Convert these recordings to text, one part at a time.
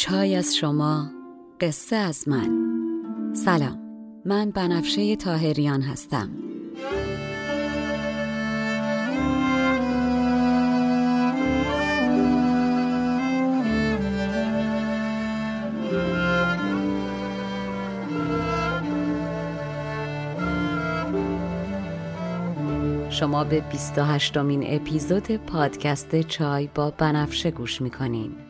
چای از شما قصه از من. سلام من بنفشه تاهریان هستم. شما به 28 مین اپیزود پادکست چای با بنفشه گوش می‌کنین.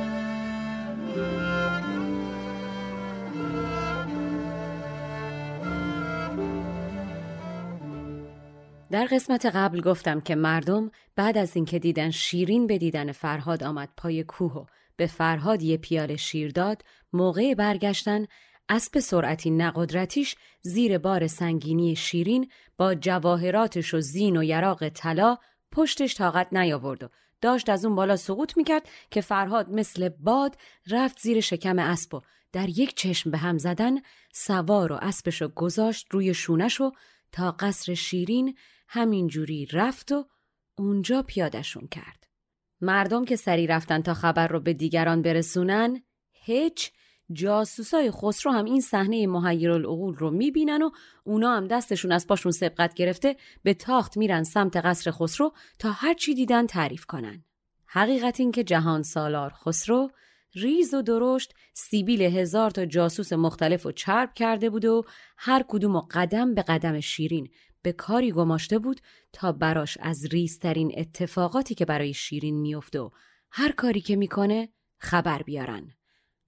در قسمت قبل گفتم که مردم بعد از اینکه دیدن شیرین به دیدن فرهاد آمد پای کوه و به فرهاد یه پیاله شیر داد موقع برگشتن اسب سرعتی نقدرتیش زیر بار سنگینی شیرین با جواهراتش و زین و یراق طلا پشتش طاقت نیاورد و داشت از اون بالا سقوط می‌کرد که فرهاد مثل باد رفت زیر شکم اسب و در یک چشم به هم زدن سوار و اسبشو گذاشت روی شونش و تا قصر شیرین همینجوری رفت و اونجا پیادشون کرد. مردم که سری رفتن تا خبر رو به دیگران برسونن هیچ جاسوسای خسرو هم این صحنه العقول رو می‌بینن و اونا هم دستشون از پاشون سبقت گرفته به تاخت میرن سمت قصر خسرو تا هر چی دیدن تعریف کنن. حقیقت این که جهان سالار خسرو ریز و درشت سیبیل هزار تا جاسوس مختلف و چرب کرده بود و هر کدوم و قدم به قدم شیرین به کاری گماشته بود تا براش از ریزترین اتفاقاتی که برای شیرین میافته و هر کاری که می‌کنه خبر بیارن.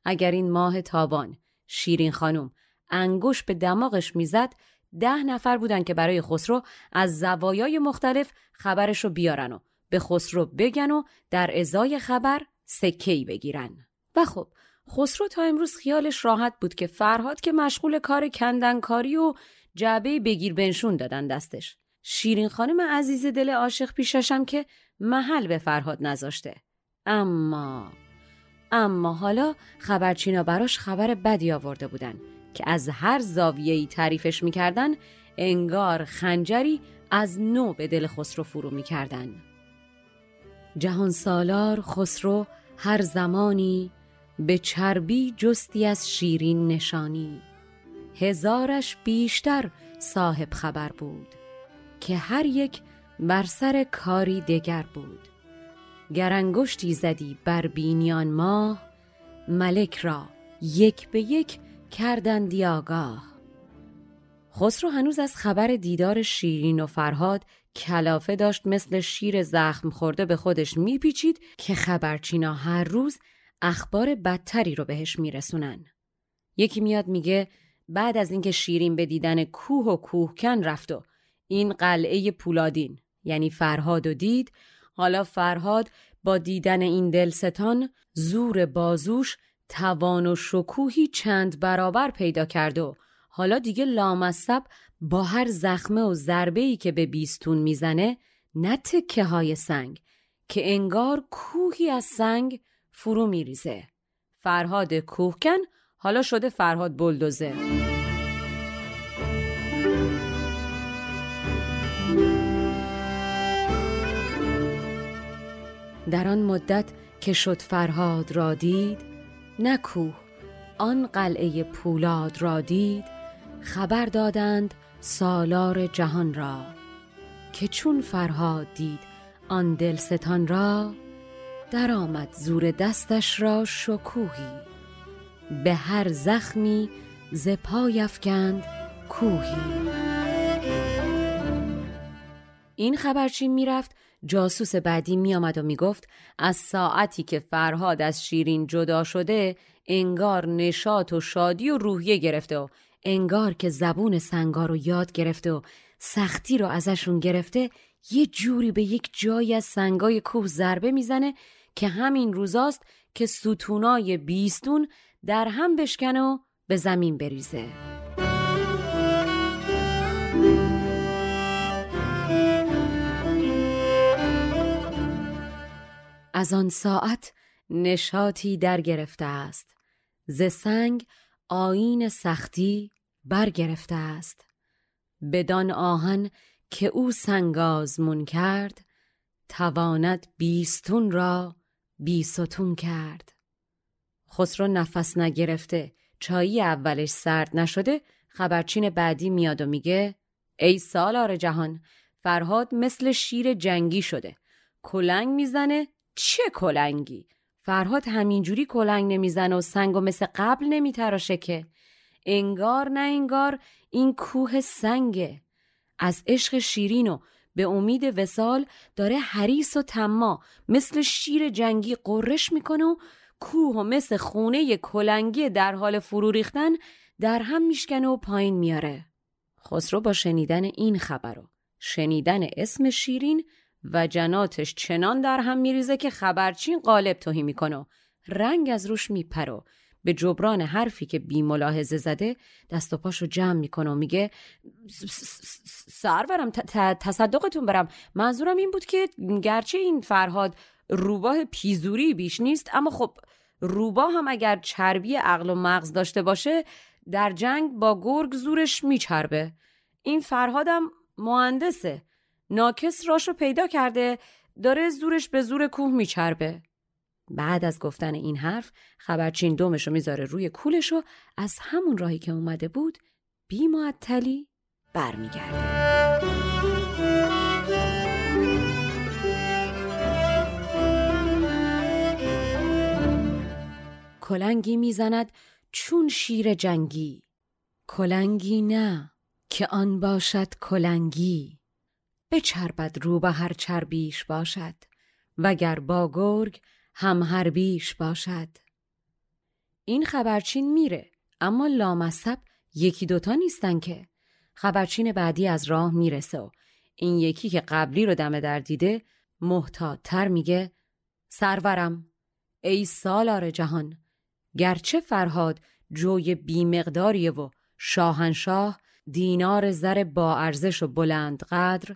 اگر این ماه تابان شیرین خانم انگوش به دماغش می‌زد ده نفر بودن که برای خسرو از زوایای مختلف خبرش رو بیارن و به خسرو بگن و در ازای خبر سکهی بگیرن. و خب خسرو تا امروز خیالش راحت بود که فرهاد که مشغول کار کندنکاری و جعبه بگیر بنشون دادن دستش. شیرین خانم عزیز دل عاشق پیششم که محل به فرهاد نذاشته. اما اما حالا خبرچینا براش خبر بدی آورده بودن که از هر زاویه‌ای تعریفش می‌کردن انگار خنجری از نو به دل خسرو فرو می‌کردن. جهان سالار خسرو هر زمانی به چربی جستی از شیرین نشانی هزارش بیشتر صاحب خبر بود که هر یک بر سر کاری دگر بود گرانگشتی زدی بر بینیان ماه ملک را یک به یک کردندی آگاه خسرو هنوز از خبر دیدار شیرین و فرهاد کلافه داشت مثل شیر زخم خورده به خودش میپیچید که خبرچینا هر روز اخبار بدتری رو بهش میرسونن. یکی میاد میگه بعد از اینکه شیرین به دیدن کوه و کوهکن رفت و این قلعه پولادین یعنی فرهاد و دید حالا فرهاد با دیدن این دلستان زور بازوش توان و شکوهی چند برابر پیدا کرد و حالا دیگه لامصب با هر زخمه و ضربه که به بیستون می‌زنه نه تکه های سنگ که انگار کوهی از سنگ فرو میریزه. فرهاد کوهکن حالا شده فرهاد بلدوزه. در آن مدت که شد فرهاد را دید نه کوه آن قلعه پولاد را دید خبر دادند سالار جهان را. که چون فرهاد دید آن دلستان را درآمد زور دستش را شکوهی. به هر زخمی ز پای افکند کوهی. این خبرچین می‌رفت؟ جاسوس بعدی میآمد و می‌گفت از ساعتی که فرهاد از شیرین جدا شده انگار نشاط و شادی و روحیه گرفته و انگار که زبون سنگار رو یاد گرفته و سختی رو ازشون گرفته یه جوری به یک جایی از سنگای کوه ضربه می‌زنه که همین روزاست که ستونای بیستون در هم بشکن و به زمین بریزه. از آن ساعت نشاطی در گرفته است. ز سنگ آین سختی برگرفته است. بدان آهن که او سنگازمون کرد تواند بیستون را بیستون کرد. خسرو نفس نگرفته. چایی اولش سرد نشده خبرچین بعدی میاد و میگه ای سالار جهان فرهاد مثل شیر جنگی شده. کلنگ می‌زنه؟ چه کلنگی؟ فرهاد همینجوری کلنگ نمی‌زنه و سنگ و مثل قبل نمیتراشه که. انگار نه انگار این کوه سنگه. از عشق شیرین و به امید وسال داره حریس و تما مثل شیر جنگی قرش می‌کنه و کوه و مثل خونه کلنگی در حال فرو ریختن در هم میشکنه و پایین میاره. خسرو با شنیدن این خبر و شنیدن اسم شیرین و جناتش چنان در هم میریزه که خبرچین قالب توهی می‌کنه. و رنگ از روش میپره به جبران حرفی که بی ملاحظه زده دست و پاشو جمع می‌کنه و میگه سرورم تصدقتون برم. منظورم این بود که گرچه این فرهاد روباه پیزوری بیش نیست اما خب روباه هم اگر چربی عقل و مغز داشته باشه در جنگ با گرگ زورش میچربه. این فرهادم مهندسه. ناکس راشو پیدا کرده داره زورش به زور کوه میچربه. بعد از گفتن این حرف خبرچین دومشو می‌ذاره روی کولش و از همون راهی که اومده بود بی معطلی برمیگرده. کلنگی می‌زند چون شیر جنگی. کلنگی نه که آن باشد کلنگی. بچربد رو به هر چربیش باشد وگر با گرگ هم هر بیش باشد. این خبرچین میره اما لامصب یکی دوتا نیستن که. خبرچین بعدی از راه می‌رسه و این یکی که قبلی رو دمه در دیده محتاطتر میگه سرورم ای سالار جهان گرچه فرهاد جوی بیمقداریه و شاهنشاه دینار زر با ارزش و بلند قدر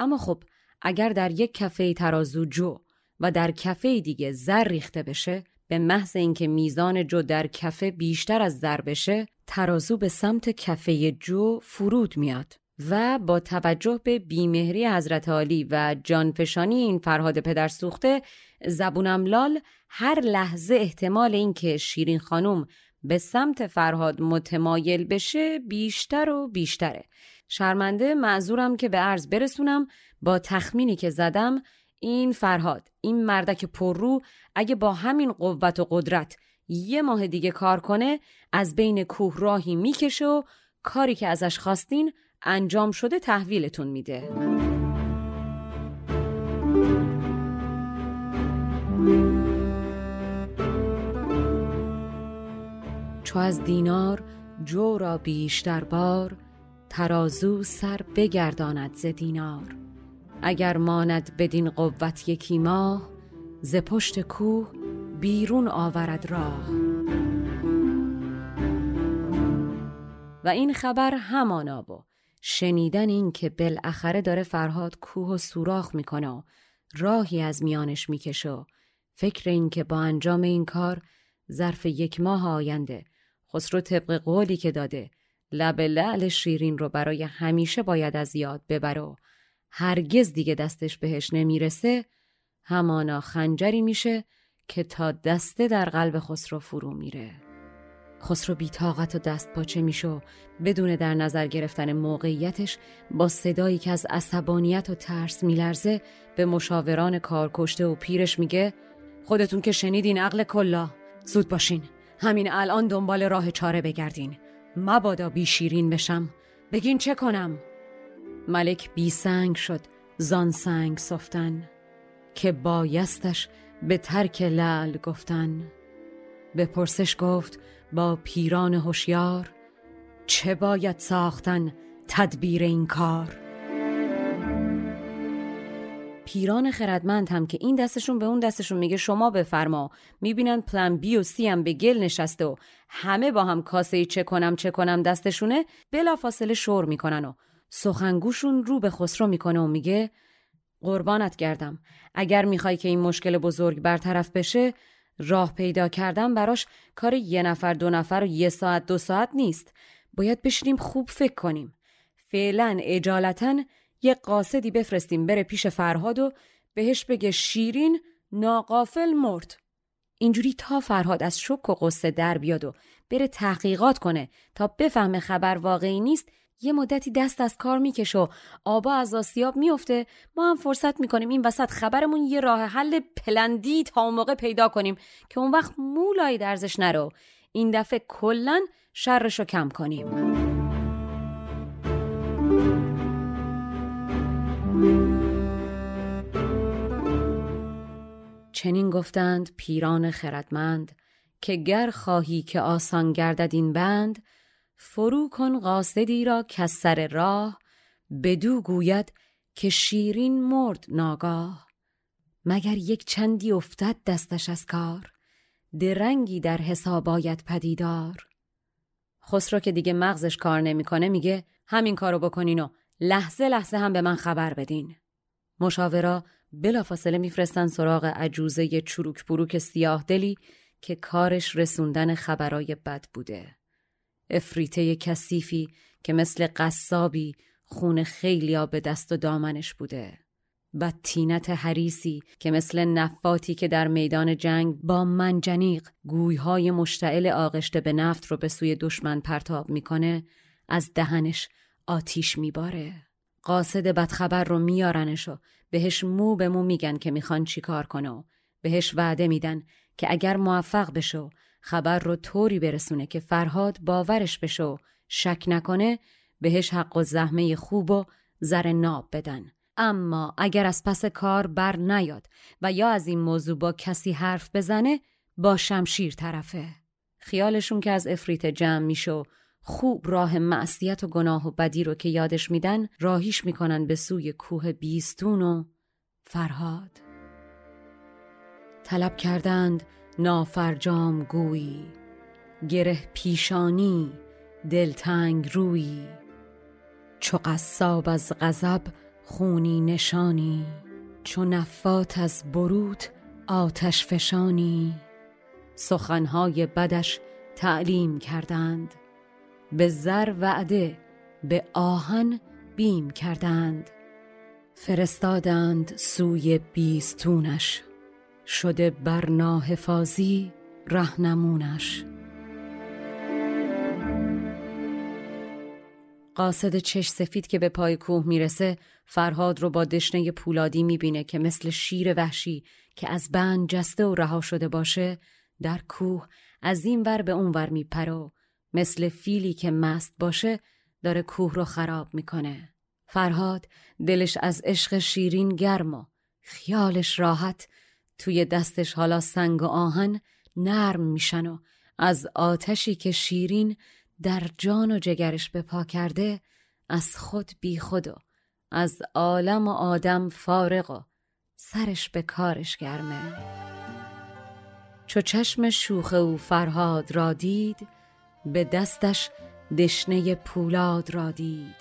اما خب اگر در یک کفه ترازو جو و در کفه دیگه زر ریخته بشه به محض اینکه میزان جو در کفه بیشتر از زر بشه ترازو به سمت کفه جو فرود میاد و با توجه به بیمهری حضرت عالی و جانفشانی این فرهاد پدر سوخته زبونم لال هر لحظه احتمال اینکه شیرین خانم به سمت فرهاد متمایل بشه بیشتر و بیشتره. شرمنده معذورم که به عرض برسونم با تخمینی که زدم این فرهاد این مردک پررو اگه با همین قوت و قدرت یه ماه دیگه کار کنه از بین کوه راهی می‌کشه و کاری که ازش خواستین انجام شده تحویلتون میده. چو از دینار جو را بیشتر بار ترازو سر بگرداند ز دینار. اگر ماند بدین قوت یکی ماه ز پشت کوه بیرون آورد راه. و این خبر همانا و شنیدن این که بالاخره داره فرهاد کوه و سوراخ می‌کنه راهی از میانش می‌کشه فکر این که با انجام این کار ظرف یک ماه آینده خسرو طبق قولی که داده لب لعل شیرین رو برای همیشه باید از یاد ببره و هرگز دیگه دستش بهش نمی‌رسه همانا خنجری میشه که تا دسته در قلب خسرو فرو میره. خسرو بیتاقت و دست پاچه میشه بدون در نظر گرفتن موقعیتش با صدایی که از عصبانیت و ترس میلرزه به مشاوران کارکشته و پیرش میگه خودتون که شنیدین عقل کلا زود باشین. همین الان دنبال راه چاره بگردین. مبادا بی شیرین بشم. بگین چه کنم؟ ملک بی سنگ شد زان سنگ صفتن که بایستش به ترک لعل گفتن. به پرسش گفت با پیران هوشیار چه باید ساختن تدبیر این کار؟ پیران خردمند هم که این دستشون به اون دستشون میگه شما بفرما. می‌بینن پلان بی و سی هم به گل نشسته و همه با هم کاسه چه کنم چه کنم دستشونه بلا فاصله شور می‌کنن و سخنگوشون رو به خسرو می‌کنه و میگه قربانت گردم. اگر می‌خوای که این مشکل بزرگ برطرف بشه راه پیدا کردن براش کار یه نفر دو نفر و یه ساعت دو ساعت نیست. باید بشینیم خوب فکر کنیم. فعلا اجالتا یه قاصدی بفرستیم بره پیش فرهاد و بهش بگه شیرین ناقافل مرد. اینجوری تا فرهاد از شک و قصه در بیاد و بره تحقیقات کنه تا بفهمه خبر واقعی نیست یه مدتی دست از کار می‌کشه و آبا از آسیاب میفته. ما هم فرصت می‌کنیم این وسط خبرمون یه راه حل پلندی تا موقع پیدا کنیم که اون وقت مولایی درزش نرو. این دفعه کلا شرشو کم کنیم. چنین گفتند پیران خردمند که گر خواهی که آسان گردد این بند فرو کن قاصدی را که سر راه بدو گوید که شیرین مرد ناگاه. مگر یک چندی افتد دستش از کار؟ درنگی در حساب آید پدیدار. خسرو که دیگه مغزش کار نمی‌کنه میگه همین کارو بکنین و لحظه لحظه هم به من خبر بدین. مشاورا بلافاصله میفرستن سراغ عجوزه چروک بروک سیاه دلی که کارش رسوندن خبرای بد بوده. افریته کثیفی که مثل قصابی خون خیلیا به دست و دامنش بوده تینت حریسی که مثل نفاتی که در میدان جنگ با منجنیق گویهای مشتعل آغشته به نفت رو به سوی دشمن پرتاب می‌کنه از دهنش آتیش میباره. قاصد بدخبر رو میارنش و بهش مو به مو میگن که می‌خوان چیکار کنه و بهش وعده میدن که اگر موفق بشو خبر رو طوری برسونه که فرهاد باورش بشو شک نکنه بهش حق و زحمه خوب و زر ناب بدن. اما اگر از پس کار بر نیاد و یا از این موضوع با کسی حرف بزنه با شمشیر طرفه. خیالشون که از افریت جمع میشه خوب راه معصیت و گناه و بدی رو که یادش میدن راهیش می‌کنن به سوی کوه بیستون و فرهاد. طلب کردند نافرجام گویی گره پیشانی دلتنگ روی چو قصاب از غضب خونی نشانی چو نفات از بروت آتش فشانی. سخنهای بدش تعلیم کردند به زر وعده به آهن بیم کردند. فرستادند سوی بیستونش شده بر ناحفاظی رهنمونش. قاصد چش سفید که به پای کوه می‌رسه فرهاد رو با دشنه پولادی می‌بینه که مثل شیر وحشی که از بند جسته و رها شده باشه در کوه از این ور به اون ور میپره مثل فیلی که مست باشه داره کوه رو خراب می‌کنه. فرهاد دلش از عشق شیرین گرم و خیالش راحت توی دستش حالا سنگ و آهن نرم میشن و از آتشی که شیرین در جان و جگرش به پا کرده از خود بی خود و از عالم و آدم فارغ و سرش به کارش گرمه چو چشم شوخ او فرهاد را دید به دستش دشنه پولاد را دید.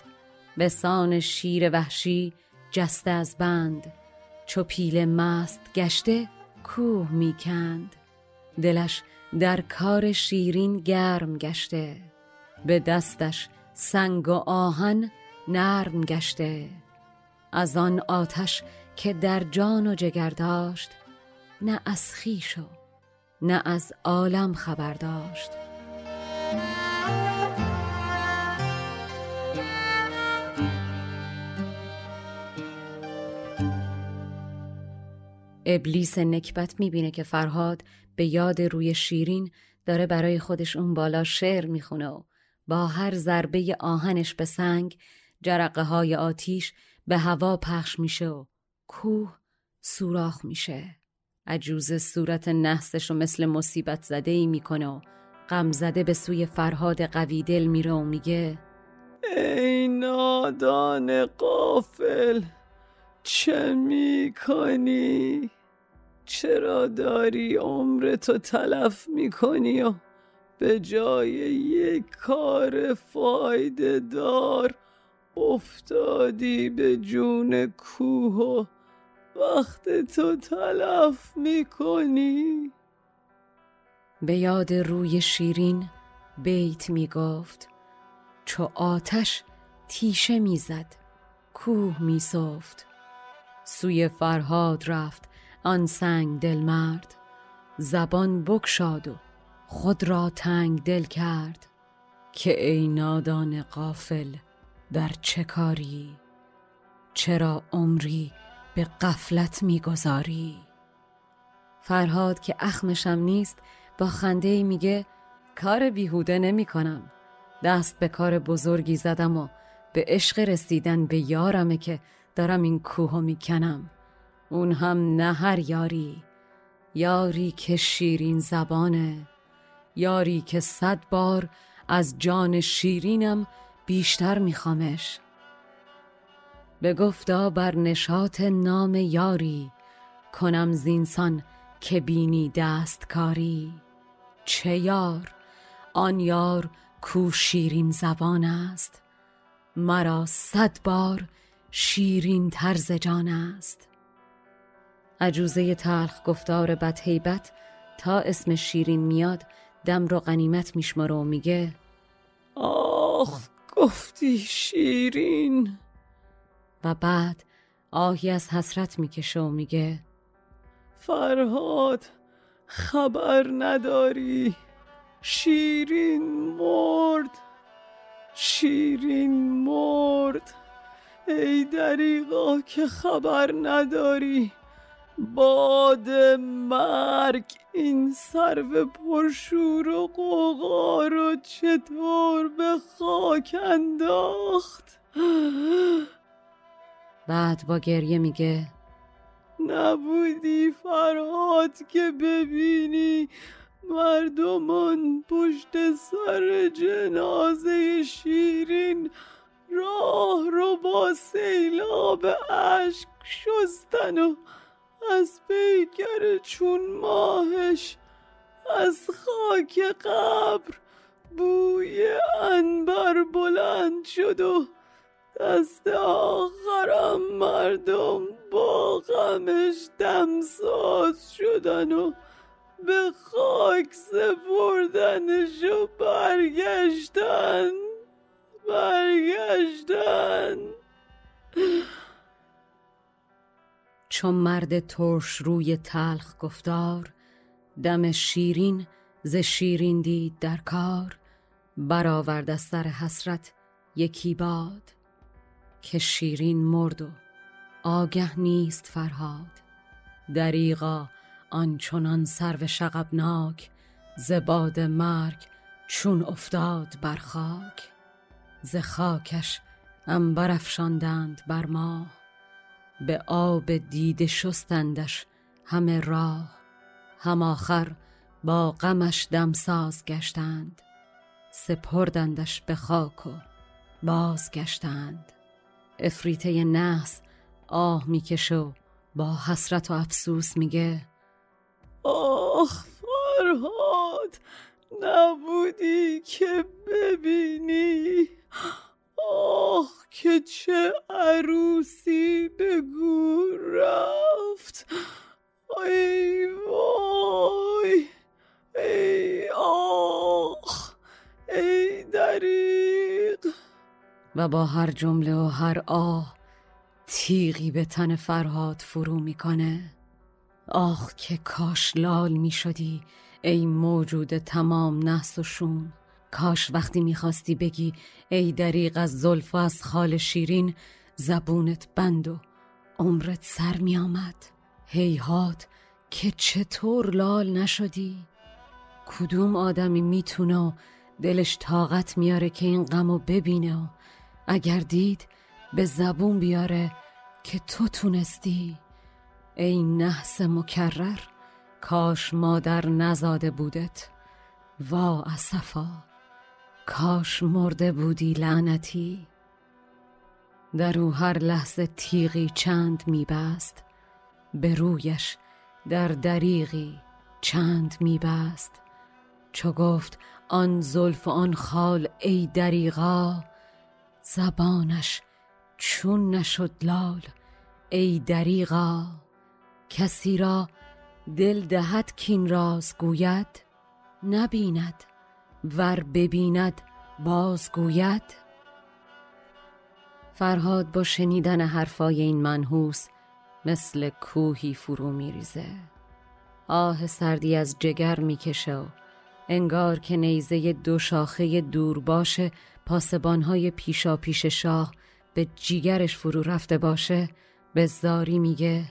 به سان شیر وحشی جسته از بند. چو پیل مست گشته کوه می‌کند دلش در کار شیرین گرم گشته. به دستش سنگ و آهن نرم گشته. از آن آتش که در جان و جگر داشت نه از خویش و نه از عالم خبر داشت. ابلیس نکبت می‌بینه که فرهاد به یاد روی شیرین داره برای خودش اون بالا شعر می‌خونه و با هر ضربه آهنش به سنگ جرقه های آتیش به هوا پخش میشه و کوه سوراخ میشه عجوز صورت نحسش رو مثل مصیبت زده ای می‌کنه و غم زده به سوی فرهاد قوی دل میره و میگه ای نادان قافل چه می‌کنی؟ چرا داری عمرتو تلف می‌کنی و به جای یک کار فایده دار افتادی به جون کوه و وقت تو تلف می‌کنی؟ به یاد روی شیرین بیت می‌گفت چو آتش تیشه می‌زد کوه میسفت. سوی فرهاد رفت آن سنگ دل مرد. زبان بکشاد و خود را تنگ دل کرد. که ای نادان قافل در چه کاری؟ چرا عمری به قفلت می‌گذاری؟ فرهاد که اخمشم نیست با خنده میگه کار بیهوده نمی کنم دست به کار بزرگی زدم و به عشق رسیدن به یارمه که دارم این کوه می‌کنم. اون هم نه هر یاری یاری که شیرین زبانه یاری که صد بار از جان شیرینم بیشتر میخوامش. به گفتا بر نشاط نام یاری کنم زینسان که بینی دستکاری. چه یار؟ آن یار کو شیرین زبان است مرا صد بار شیرین طرز جان است. عجوزه تلخ گفتار بدهیبت تا اسم شیرین میاد دم رو غنیمت میشماره و میگه آخ گفتی شیرین. و بعد آهی از حسرت می‌کشه و میگه فرهاد خبر نداری. شیرین مرد. شیرین مرد. ای دریغا که خبر نداری. باد مرگ این سرو پرشور و قوقا رو چطور به خاک انداخت؟ بعد با گریه میگه نبودی فرهاد که ببینی مردمان پشت سر جنازه شیرین راه رو با سیلاب اشک شستن و از پیکر چون ماهش از خاک قبر بوی انبر بلند شد و دست آخرم مردم با غمش دمساز شدن و به خاک سپردنش و برگشتن برگشتن. چون مرد ترش روی تلخ گفتار دم شیرین ز شیرین دید در کار برآورد از سر حسرت یکی باد که شیرین مرد و آگه نیست فرهاد. دریغا آنچنان سرو شغبناک ز باد مرگ چون افتاد بر خاک. ز خاکش انبر افشاندند بر ماه. به آب دیده شستندش همه راه هم آخر با غمش دمساز گشتند سپردندش به خاک و بازگشتند. افریته نحس آه می‌کشه و با حسرت و افسوس میگه آخ فرهاد نبودی که ببینی. آخ که چه عروسی به رفت. ای وای ای آخ ای دریق و با هر جمله و هر آه تیغی به تن فرهاد فرو می‌کنه. آخ که کاش لال می شدی ای موجود تمام نحس و کاش وقتی می‌خواستی بگی ای دریق از زلف از خال شیرین زبونت بند و عمرت سر می آمد هیهات که چطور لال نشدی؟ کدوم آدمی می‌تونه دلش طاقت میاره که این غم و ببینه و اگر دید به زبون بیاره که تو تونستی؟ ای نحس مکرر کاش مادر نزاده بودت. وا اسفا کاش مرده بودی لعنتی. در او هر لحظه تیغی چند میبست به رویش در دریغی چند میبست. چو گفت آن زلف و آن خال ای دریغا زبانش چون نشد لال ای دریغا. کسی را دل دهد کین راز گوید نبیند. ور ببیند باز گوید. فرهاد با شنیدن حرفای این منحوس مثل کوهی فرو میریزه. آه سردی از جگر می‌کشه و انگار که نیزه دو شاخه دور باشه پاسبانهای پیشا پیش شاه به جیگرش فرو رفته باشه به زاری میگه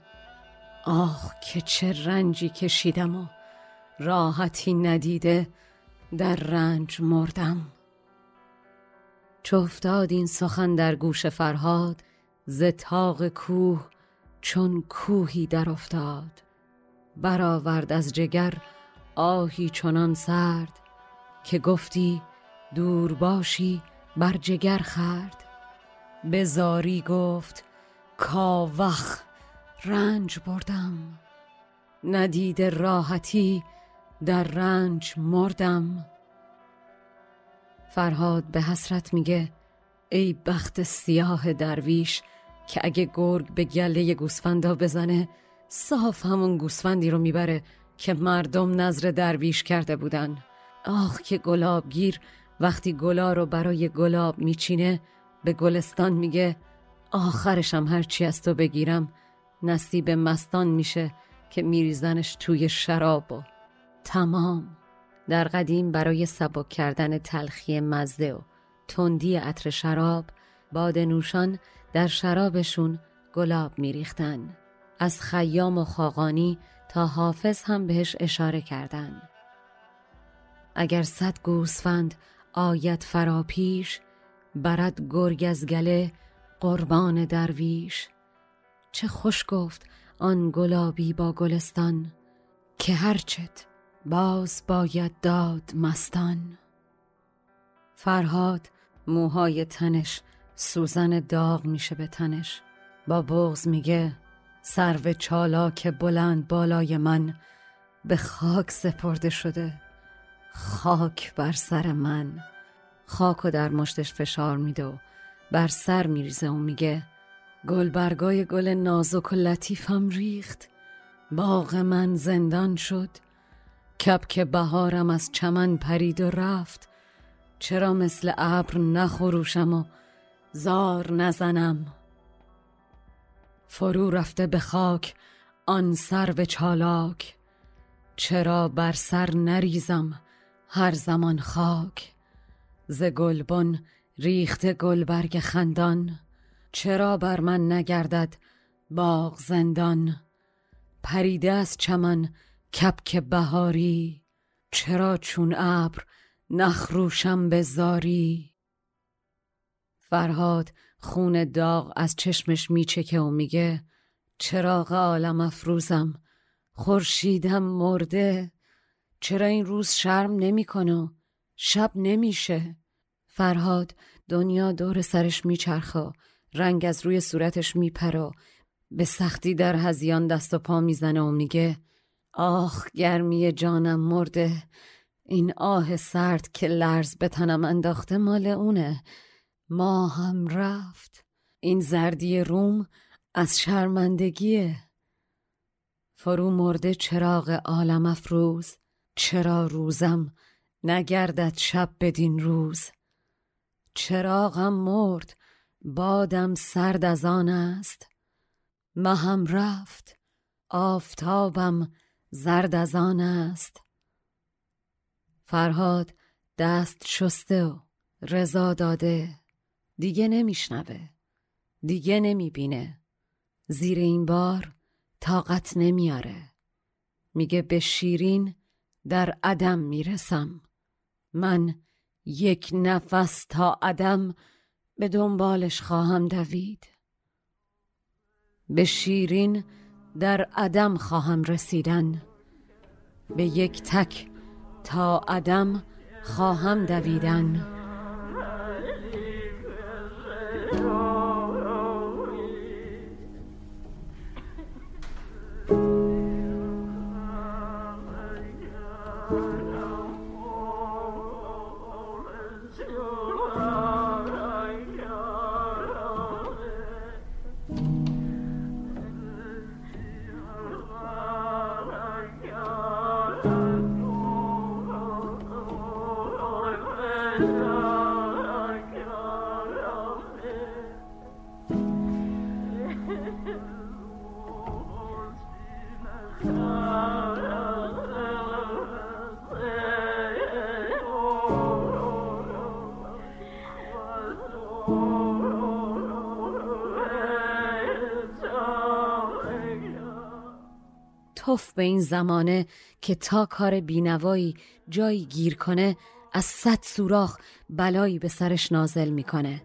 آه که چه رنجی کشیدم و راحتی ندیده در رنج مردم. چو افتاد این سخن در گوش فرهاد ز تاق کوه چون کوهی در افتاد. برآورد از جگر آهی چنان سرد که گفتی دور باشی بر جگر خرد. به زاری گفت کاوخ رنج بردم. ندید راحتی در رنج مردم. فرهاد به حسرت میگه ای بخت سیاه درویش که اگه گرگ به گله گوسفندا بزنه صاف همون گوسفندی رو می‌بره که مردم نظر درویش کرده بودن. آخ که گلابگیر وقتی گلا رو برای گلاب میچینه به گلستان میگه آخرشم هرچی از تو بگیرم نصیب مستان میشه که میریزنش توی شراب و تمام. در قدیم برای سبک کردن تلخی مزده و تندی عطر شراب باد نوشان در شرابشون گلاب میریختن. از خیام و خاقانی تا حافظ هم بهش اشاره کردن. اگر صد گوسفند آید فراپیش برد گرگ از گله قربان درویش. چه خوش گفت آن گلابی با گلستان که هرچت باز باید داد مستان. فرهاد موهای تنش سوزن داغ میشه به تنش. با بغز میگه سرو چالاک بلند بالای من. به خاک سپرده شده. خاک بر سر من. خاک و در مشتش فشار میده و بر سر میریزه و میگه گل برگای گل نازک و لطیفم ریخت. باغ من زندان شد. کبک بهارم از چمن پرید و رفت. چرا مثل ابر نخروشم و زار نزنم؟ فرو رفته به خاک آن سرو چالاک. چرا بر سر نریزم هر زمان خاک؟ ز گلبن ریخته گلبرگ خندان. چرا بر من نگردد باغ زندان؟ پریده از چمن کپک بهاری چرا چون ابر نخروشم به زاری؟ فرهاد خون داغ از چشمش میچکه و میگه چراغ عالم افروزم خورشیدم مرده. چرا این روز شرم نمی‌کنه شب نمیشه؟ فرهاد دنیا دور سرش میچرخه رنگ از روی صورتش میپره به سختی در هزیان دست و پا می‌زنه و میگه آخ گرمی جانم مرده. این آه سرد که لرز به تنم انداخته مال اونه. ما هم رفت. این زردی روم از شرمندگیه. فرو مرده چراغ عالم افروز. چرا روزم نگردد شب بدین روز؟ چراغم مرد بادم سرد از آن است. مهم رفت. آفتابم زرد از آن است. فرهاد دست شسته و رضا داده. دیگه نمیشنوه دیگه نمی‌بینه. زیر این بار طاقت نمیاره میگه به شیرین در عدم می‌رسم. من یک نفس تا عدم به دنبالش خواهم دوید. به شیرین در عدم خواهم رسیدن. به یک تک تا عدم خواهم دویدن. توف به این زمانه که تا کار بینوایی جایی گیر کنه از صد سوراخ بلایی به سرش نازل می‌کنه.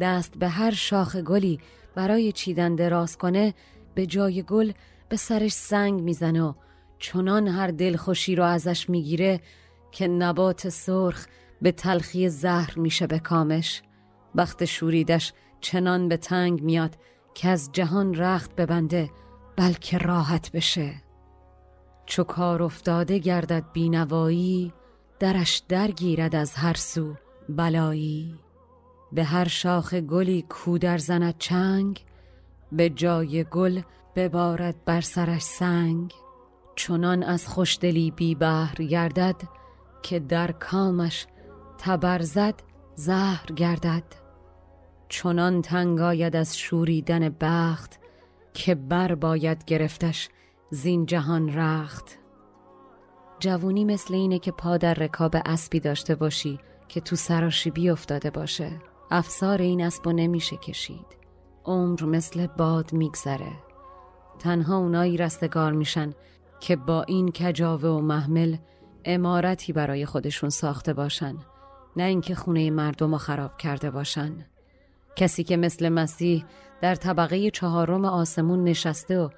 دست به هر شاخ گلی برای چیدن دراز کنه به جای گل به سرش سنگ می‌زنه و چنان هر دلخوشی رو ازش می‌گیره که نبات سرخ به تلخی زهر میشه به کامش. وقت شوریدش چنان به تنگ میاد که از جهان رخت ببنده بلکه راحت بشه. چو کار افتاده گردد بینوایی درش درگیرد از هر سو بلایی. به هر شاخ گلی کو در زند چنگ به جای گل ببارد بر سرش سنگ. چنان از خوشدلی بی بهر گردد که در کامش تبرزد زهر گردد. چنان تنگ آید از شوریدن بخت که بر باید گرفتش زین جهان رخت. جوونی مثل اینه که پا در رکاب اسبی داشته باشی که تو سراشیبی افتاده باشه. افسار این اسب نمیشه کشید. عمر مثل باد میگذره. تنها اونایی رستگار میشن که با این کجاوه و محمل امارتی برای خودشون ساخته باشن. نه اینکه خونه مردم رو خراب کرده باشن. کسی که مثل مسیح در طبقه چهارم آسمون نشسته و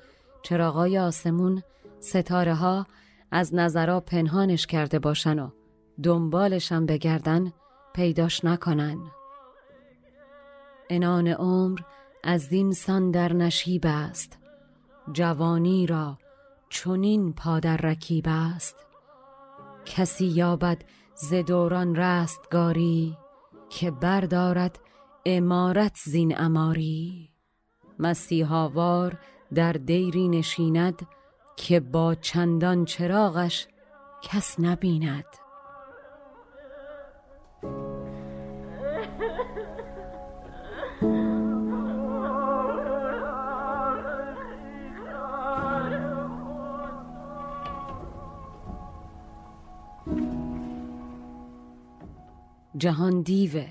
چراغای آسمون ستاره ها از نظرها پنهانش کرده باشن و دنبالشم بگردن پیداش نکنن. انان عمر از این سان در نشیب است. جوانی را چونین پادر رکیب است. کسی یابد ز دوران رستگاری که بردارد امارت زین اماری. مسیحاوار در دیری نشیند که با چندان چراغش کس نبیند. جهان دیوه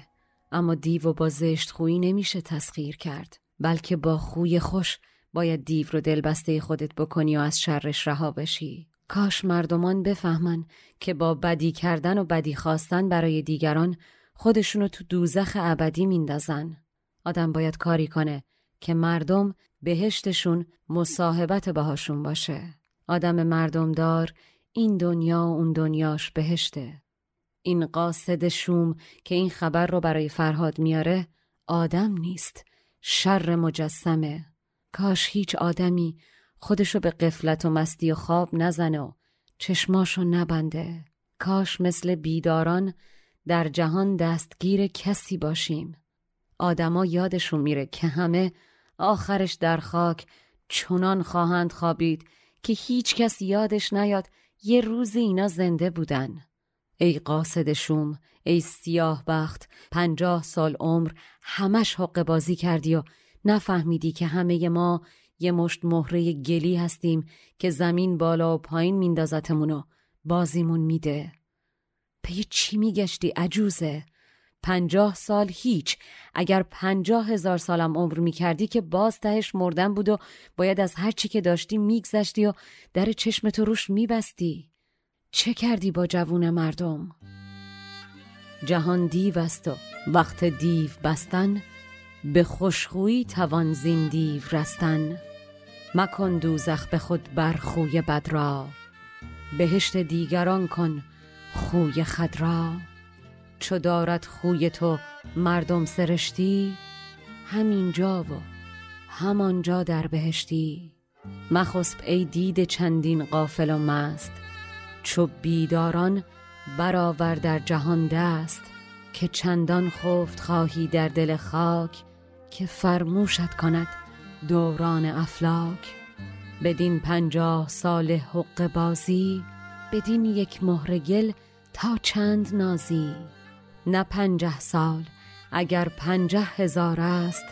اما دیو با زشت خویی نمیشه تسخیر کرد بلکه با خوی خوش باید دیو رو دلبسته خودت بکنی و از شرش رها بشی. کاش مردمان بفهمن که با بدی کردن و بدی خواستن برای دیگران خودشونو تو دوزخ ابدی میندازن. آدم باید کاری کنه که مردم بهشتشون مصاحبت باهاشون باشه. آدم مردم دار این دنیا و اون دنیاش بهشته. این قاصد شوم که این خبر رو برای فرهاد میاره آدم نیست. شر مجسمه. کاش هیچ آدمی خودشو به قفلت و مستی و خواب نزنه و چشماشو نبنده. کاش مثل بیداران در جهان دستگیر کسی باشیم. آدما یادشون میره که همه آخرش در خاک چنان خواهند خوابید که هیچ کس یادش نیاد یه روزی اینا زنده بودن. ای قاصد شوم ای سیاه بخت پنجاه سال عمر همش حق بازی کردی و نفهمیدی که همه ما یه مشت مهره گلی هستیم که زمین بالا و پایین میندازتمون و بازیمون میده. پی چی میگشتی عجوزه؟ پنجاه سال هیچ. اگر پنجاه هزار سالم عمر می‌کردی که باز تهش مردن بود و باید از هر چی که داشتی میگذشتی و در چشم تو روش میبستی. چه کردی با جوون مردم؟ جهان دیو است و وقت دیو بستن به خوشخویی توان زین دیو رستن مکن دوزخ به خود بر خوی بد را. بهشت دیگران کن خوی خد را. چو دارد خوی تو مردم سرشتی همینجا و همانجا در بهشتی. مخسب ای دید چندین قافل و مست چو بیداران برآور در جهان دست که چندان خفت خواهی در دل خاک. که فرموشت کند دوران افلاک بدین پنجاه سال حق بازی بدین یک مهر گل تا چند نازی. نه پنجه سال اگر پنجه هزار است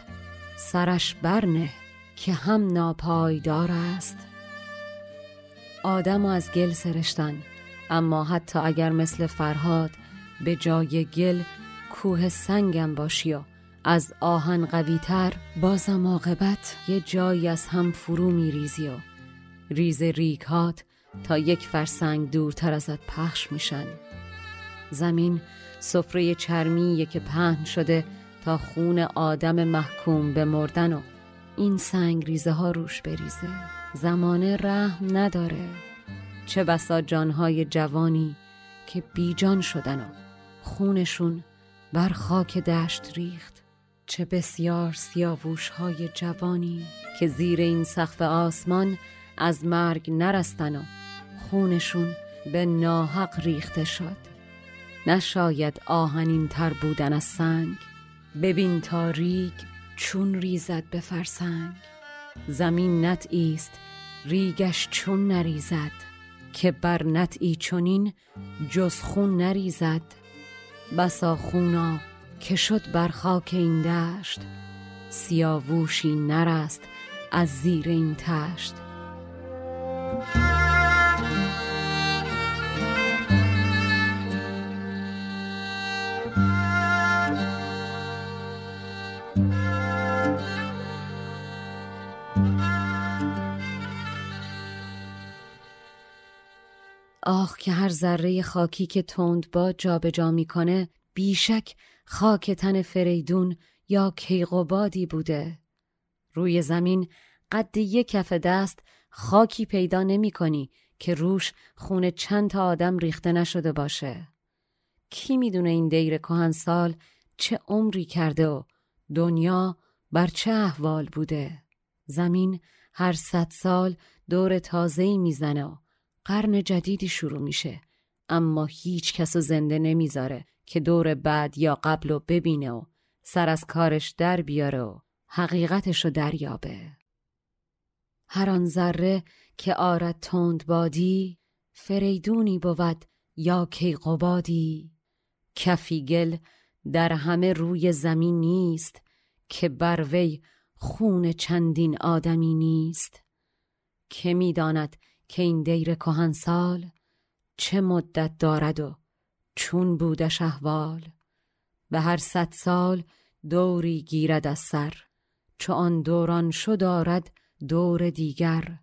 سرش برنه که هم ناپایدار است. آدم از گل سرشتن اما حتی اگر مثل فرهاد به جای گل کوه سنگم باشی و از آهن قویتر بازم عاقبت یه جایی از هم فرو میریزی و ریز ریگهات تا یک فرسنگ دورتر ازت پخش میشن. زمین سفره چرمیه که پهن شده تا خون آدم محکوم به مردن و این سنگ ریزه ها روش بریزه. زمانه رحم نداره. چه بسا جانهای جوانی که بیجان شدن و خونشون بر خاک دشت ریخت. چه بسیار سیاووش های جوانی که زیر این سقف آسمان از مرگ نرستن و خونشون به ناحق ریخته شد. نشاید آهنین تر بودن از سنگ. ببین تا ریگ چون ریزد به فرسنگ. زمین نطعی است ریگش چون نریزد. که بر نطعی چنین جز خون نریزد. بسا خونا که شد بر خاک این دشت سیاووشی نرست از زیر این تشت. آه که هر ذره خاکی که تند با جابجا می‌کنه بیشک خاک تن فریدون یا کیقوبادی بوده. روی زمین قد یک کف دست خاکی پیدا نمی کنی که روش خون چند تا آدم ریخته نشده باشه. کی می‌دونه این دیر سال چه عمری کرده و دنیا بر چه احوال بوده؟ زمین هر صد سال دور تازه‌ای می‌زنه و قرن جدیدی شروع میشه اما هیچ کس زنده نمی‌ذاره. که دور بعد یا قبل و ببینه و سر از کارش در بیاره و حقیقتشو دریابه. هر آن ذره که آرد تند بادی فریدونی بود یا کیقوبادی کفی گل در همه روی زمین نیست که بر وی خون چندین آدمی نیست. که می‌داند که این دیر سال چه مدت دارد و چون بودش احوال به هر صد سال دوری گیرد از سر چو دوران شو دارد دور دیگر.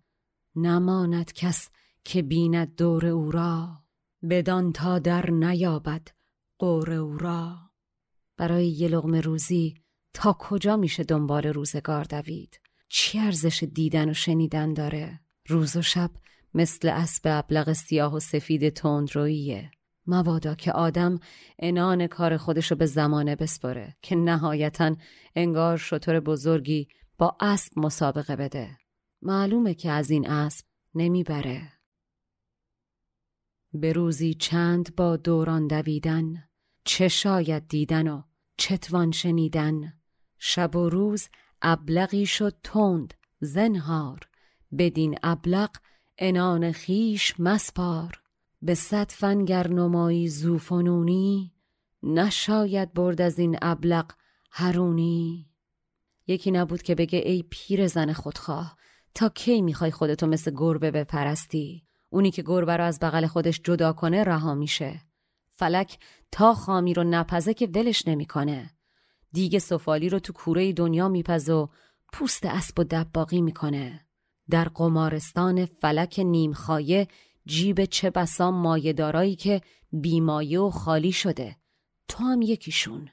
نماند کس که بیند دور او را بدان تا در نیابد قور او را. برای یه لغم روزی تا کجا میشه دنبال روزگار دوید؟ چی ارزش دیدن و شنیدن داره؟ روز و شب مثل اسب ابلق سیاه و سفید تندروییه. مبادا که آدم انان کار خودشو به زمانه بسپره که نهایتا انگار شطور بزرگی با اسب مسابقه بده. معلومه که از این اسب نمی‌بره. به روزی چند با دوران دویدن چه شاید دیدن و چتوان شنیدن. شب و روز ابلغی شد تند زنهار. بدین ابلق انان خیش مسپار. به صد فنگر نمایی زوفنونی نشاید برد از این ابلق هرونی یکی نبود که بگه ای پیر زن خودخواه تا کی می‌خوای خودتو مثل گربه بپرستی؟ اونی که گربه رو از بغل خودش جدا کنه رها میشه. فلک تا خامی رو نپزه که ولش نمی‌کنه. دیگه سفالی رو تو کوره دنیا میپزه و پوست اسب و دباقی می‌کنه. در قمارستان فلک نیمخایه جیب چه بسا مایهدارایی که بیمایه و خالی شده تو هم یکیشون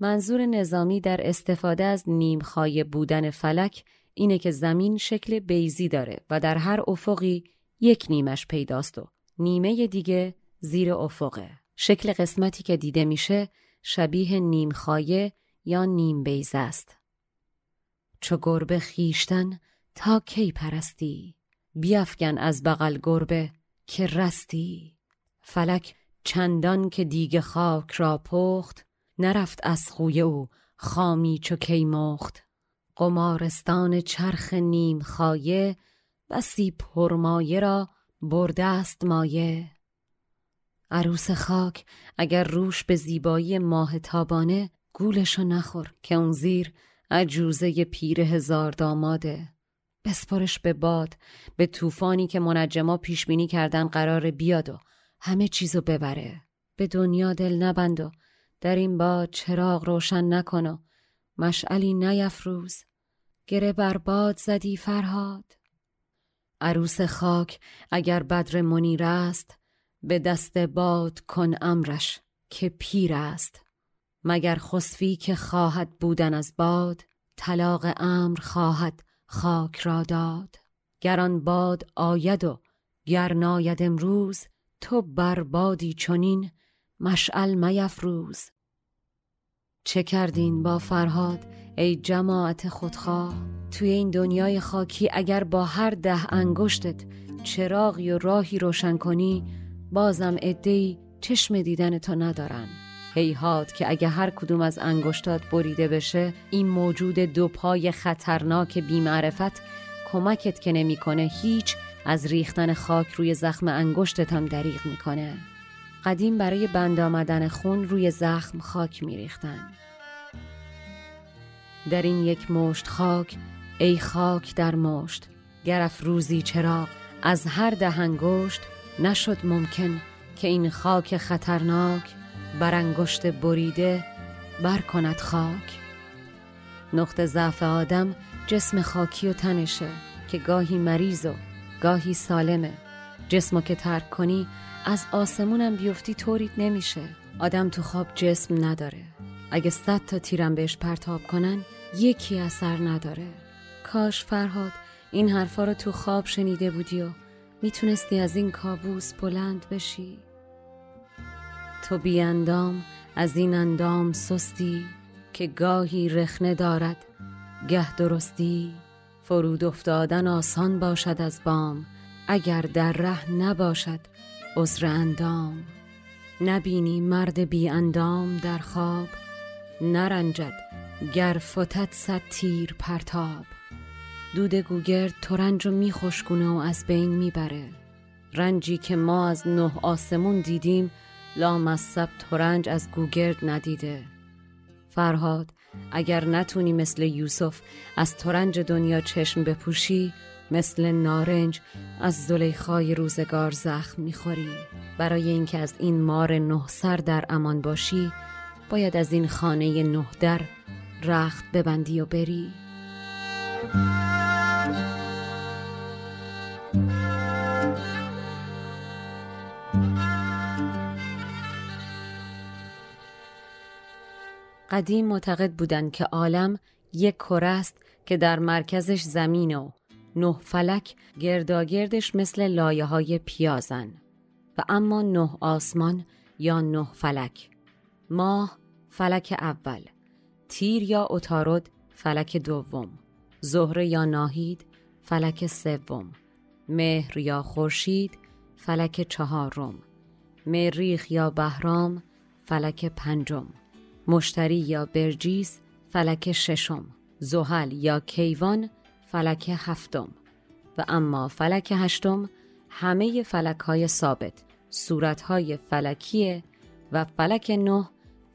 منظور نظامی در استفاده از نیمخای بودن فلک اینه که زمین شکل بیزی داره و در هر افقی یک نیمش پیداست و نیمه دیگه زیر افقه. شکل قسمتی که دیده میشه شبیه نیمخایه یا نیم بیزه است. چو گربه خیشتن تا کی پرستی بیافگن از بغل گربه که رستی فلک چندان که دیگه خاک را پخت نرفت از خوی او خامی چو کی مخت. قمارستان چرخ نیم خایه بسی پرمایه را برده است مایه. عروس خاک اگر روش به زیبایی ماه تابانه گولشو نخور که اون زیر عجوزه پیر هزار داماده. بسپرش به باد به طوفانی که منجما پیش بینی کردن قرار بیاد و همه چیزو ببره. به دنیا دل نبند و در این باد چراغ روشن نکن و مشعلی نیفروز. گره بر باد زدی فرهاد. عروس خاک اگر بدر منیر است به دست باد کن امرش که پیر است. مگر خسفی که خواهد بودن از باد طلاق امر خواهد خاک را داد. گران باد آید و گر ناید امروز تو بر بادی چنین مشعل میفروز. چه کردین با فرهاد ای جماعت خودخواه؟ توی این دنیای خاکی اگر با هر ده انگشتت چراغی و راهی روشن کنی بازم ادهی چشم دیدن تو ندارن. هیهات که اگه هر کدوم از انگشتات بریده بشه این موجود دو پای خطرناک بیمعرفت کمکت که نمی‌کنه هیچ از ریختن خاک روی زخم انگشتت هم دریغ می‌کنه. قدیم برای بند آمدن خون روی زخم خاک میریختن. در این یک مشت خاک ای خاک در مشت گرف روزی چراغ از هر ده انگشت نشد ممکن که این خاک خطرناک بر انگشت بریده بر کند خاک. نقطه ضعف آدم جسم خاکی و تنشه که گاهی مریض و گاهی سالمه. جسمو که ترک کنی از آسمونم بیفتی طوریت نمیشه. آدم تو خواب جسم نداره. اگه صد تا تیرم بهش پرتاب کنن یکی اثر نداره. کاش فرهاد این حرفا رو تو خواب شنیده بودی و می‌تونستی از این کابوس بلند بشی. تو بیاندام از این اندام سستی که گاهی رخنه دارد. گه درستی فرود افتادن آسان باشد از بام. اگر در ره نباشد عذر اندام. نبینی مرد بی اندام در خواب نرنجد گر فتد صد تیر پرتاب. دود گوگرد تو رنج رو میخشکونه و از بین می‌بره رنجی که ما از نه آسمون دیدیم لامصب ترنج از گوگرد ندیده. فرهاد اگر نتونی مثل یوسف از ترنج دنیا چشم بپوشی مثل نارنج از زلیخای روزگار زخم می‌خوری. برای اینکه از این مار نه سر در امان باشی باید از این خانه نه در رخت ببندی و بری. قدیم معتقد بودند که عالم یک کره است که در مرکزش زمین و نه فلک گرداگردش مثل لایه های پیازن و اما نه آسمان یا نه فلک. ماه فلک اول. تیر یا اتارد فلک دوم. زهره یا ناهید فلک سوم. مهر یا خورشید فلک چهارم. مریخ یا بهرام فلک پنجم. مشتری یا برجیس فلک ششم. زحل یا کیوان فلک هفتم. و اما فلک هشتم همه فلک های ثابت صورت های فلکیه و فلک نه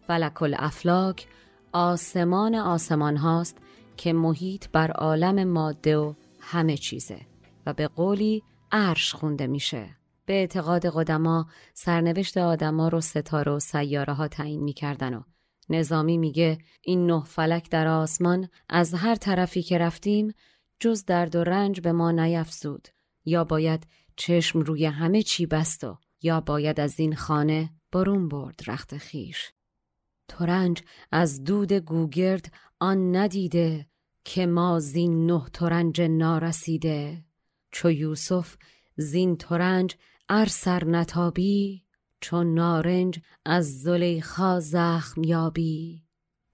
فلک الافلاک آسمان آسمان هاست که محیط بر عالم ماده و همه چیزه و به قولی عرش خونده میشه. به اعتقاد قدما سرنوشت آدما رو ستاره و سیاره ها تعیین می‌کردن و نظامی میگه این نه فلک در آسمان از هر طرفی که رفتیم جز درد و رنج به ما نیفزود. یا باید چشم روی همه چی بست و یا باید از این خانه برون برد رخت خیش ترنج از دود گوگرد آن ندیده که ما زین نه ترنج نارسیده. چو یوسف زین ترنج ار سر نتابی چون نارنج از زلیخا زخم یابی.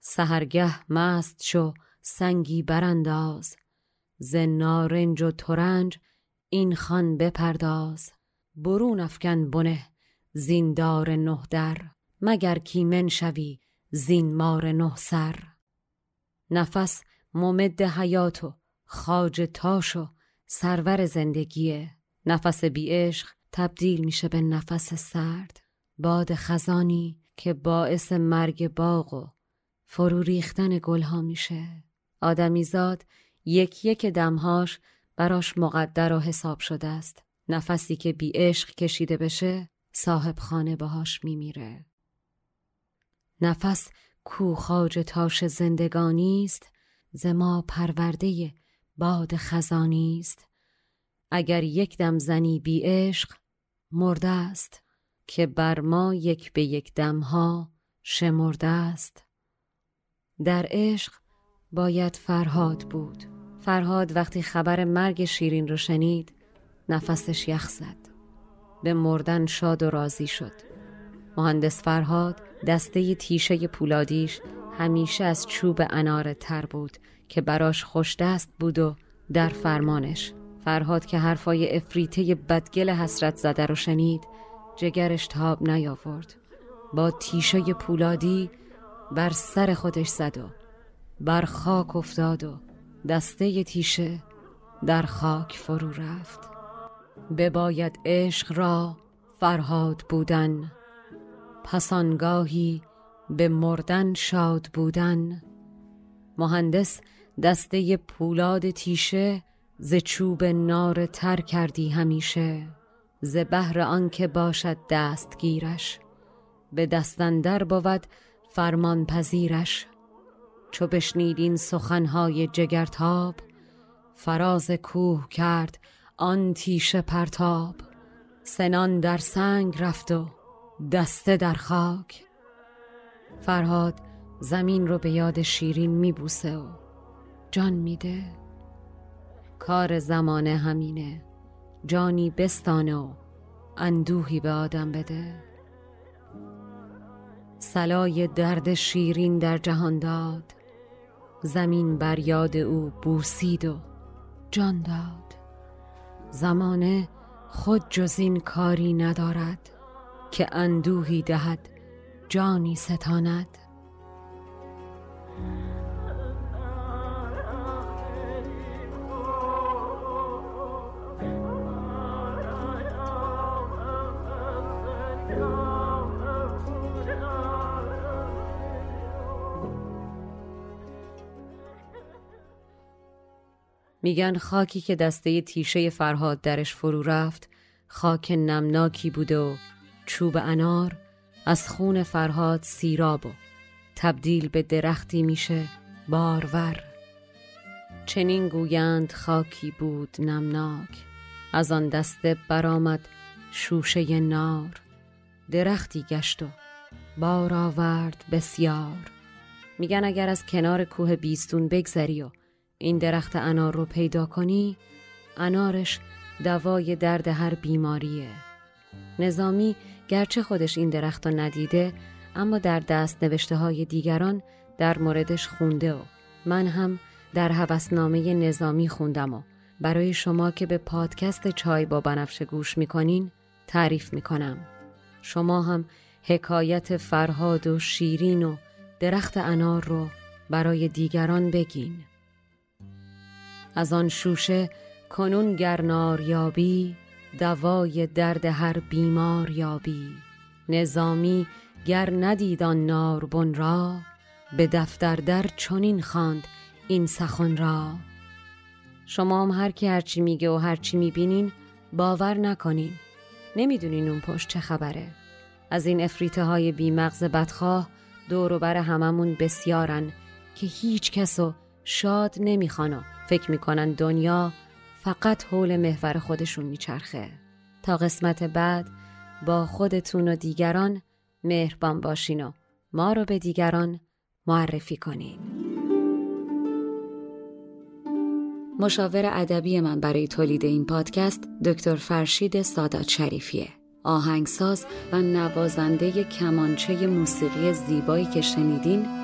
سهرگه مست شو سنگی برانداز. ز نارنج و ترنج این خان بپرداز. برون افکن بنه زین دار نه در مگر کیمن شوی زین مار نه سر. نفس ممد حیات و خاج تاش و سرور زندگیه. نفس بی عشق تبدیل میشه به نفس سرد. باد خزانی که باعث مرگ باغ و فرو ریختن گلها میشه. آدمیزاد یک یک دمهاش براش مقدر و حساب شده است. نفسی که بی عشق کشیده بشه صاحب خانه باهاش میمیره. نفس کو خاج تاش زندگانی است ز ما پرورده باد خزانی است. اگر یک دم زنی بی عشق مرده است که بر ما یک به یک دمها شمرده است. در عشق باید فرهاد بود. فرهاد وقتی خبر مرگ شیرین رو شنید نفسش یخ زد. به مردن شاد و راضی شد. مهندس فرهاد دسته تیشه پولادیش همیشه از چوب انار تر بود که براش خوش دست بود و در فرمانش فرهاد که حرفای افریته بدگل حسرت زده رو شنید جگرش تاب نیاورد. با تیشه پولادی بر سر خودش زد و بر خاک افتاد و دسته تیشه در خاک فرو رفت. بباید عشق را فرهاد بودن پسانگاهی به مردن شاد بودن. مهندس دسته پولاد تیشه ز چوب نار تر کردی همیشه ز بهر آنکه باشد دستگیرش به دستندر بود فرمان پذیرش چو بشنید این سخنهای جگرتاب فراز کوه کرد آن تیشه پرتاب. سنان در سنگ رفت و دسته در خاک. فرهاد زمین رو به یاد شیرین میبوسه و جان میده. کار زمانه همینه. جانی بستانه و اندوهی به آدم بده. سلای درد شیرین در جهان داد. زمین بر یاد او بوسید و جان داد. زمانه خود جز این کاری ندارد که اندوهی دهد جانی ستاند. میگن خاکی که دسته تیشه فرهاد درش فرو رفت خاک نمناکی بوده و چوب انار از خون فرهاد سیراب و تبدیل به درختی میشه بارور. چنین گویند خاکی بود نمناک از آن دسته برآمد شوشه نار. درختی گشت و بار آورد بسیار. میگن اگر از کنار کوه بیستون بگذری و این درخت انار رو پیدا کنی انارش دوای درد هر بیماریه. نظامی گرچه خودش این درخت رو ندیده اما در دست نوشته های دیگران در موردش خونده و من هم در هوسنامه نظامی خوندم و برای شما که به پادکست چای با بنفشه گوش می‌کنین تعریف می‌کنم. شما هم حکایت فرهاد و شیرین و درخت انار رو برای دیگران بگین. از آن شوشه کنون گرنار یابی دوای درد هر بیمار یابی. نظامی گر ندید آن ناربن را به دفتر در چنین خواند این سخن را. شما هم هر کی هرچی میگه و هرچی می‌بینین باور نکنین. نمی‌دونین اون پشت چه خبره. از این افریته های بیمغز بدخواه دور و بر هممون بسیارن که هیچ کسو شاد نمی‌خوان فکر می‌کنن دنیا فقط حول محور خودشون میچرخه تا قسمت بعد با خودتون و دیگران مهربان باشین و ما رو به دیگران معرفی کنید. مشاور ادبی من برای تولید این پادکست دکتر فرشید سادات شریفیه. آهنگساز و نوازنده کمانچه موسیقی زیبایی که شنیدین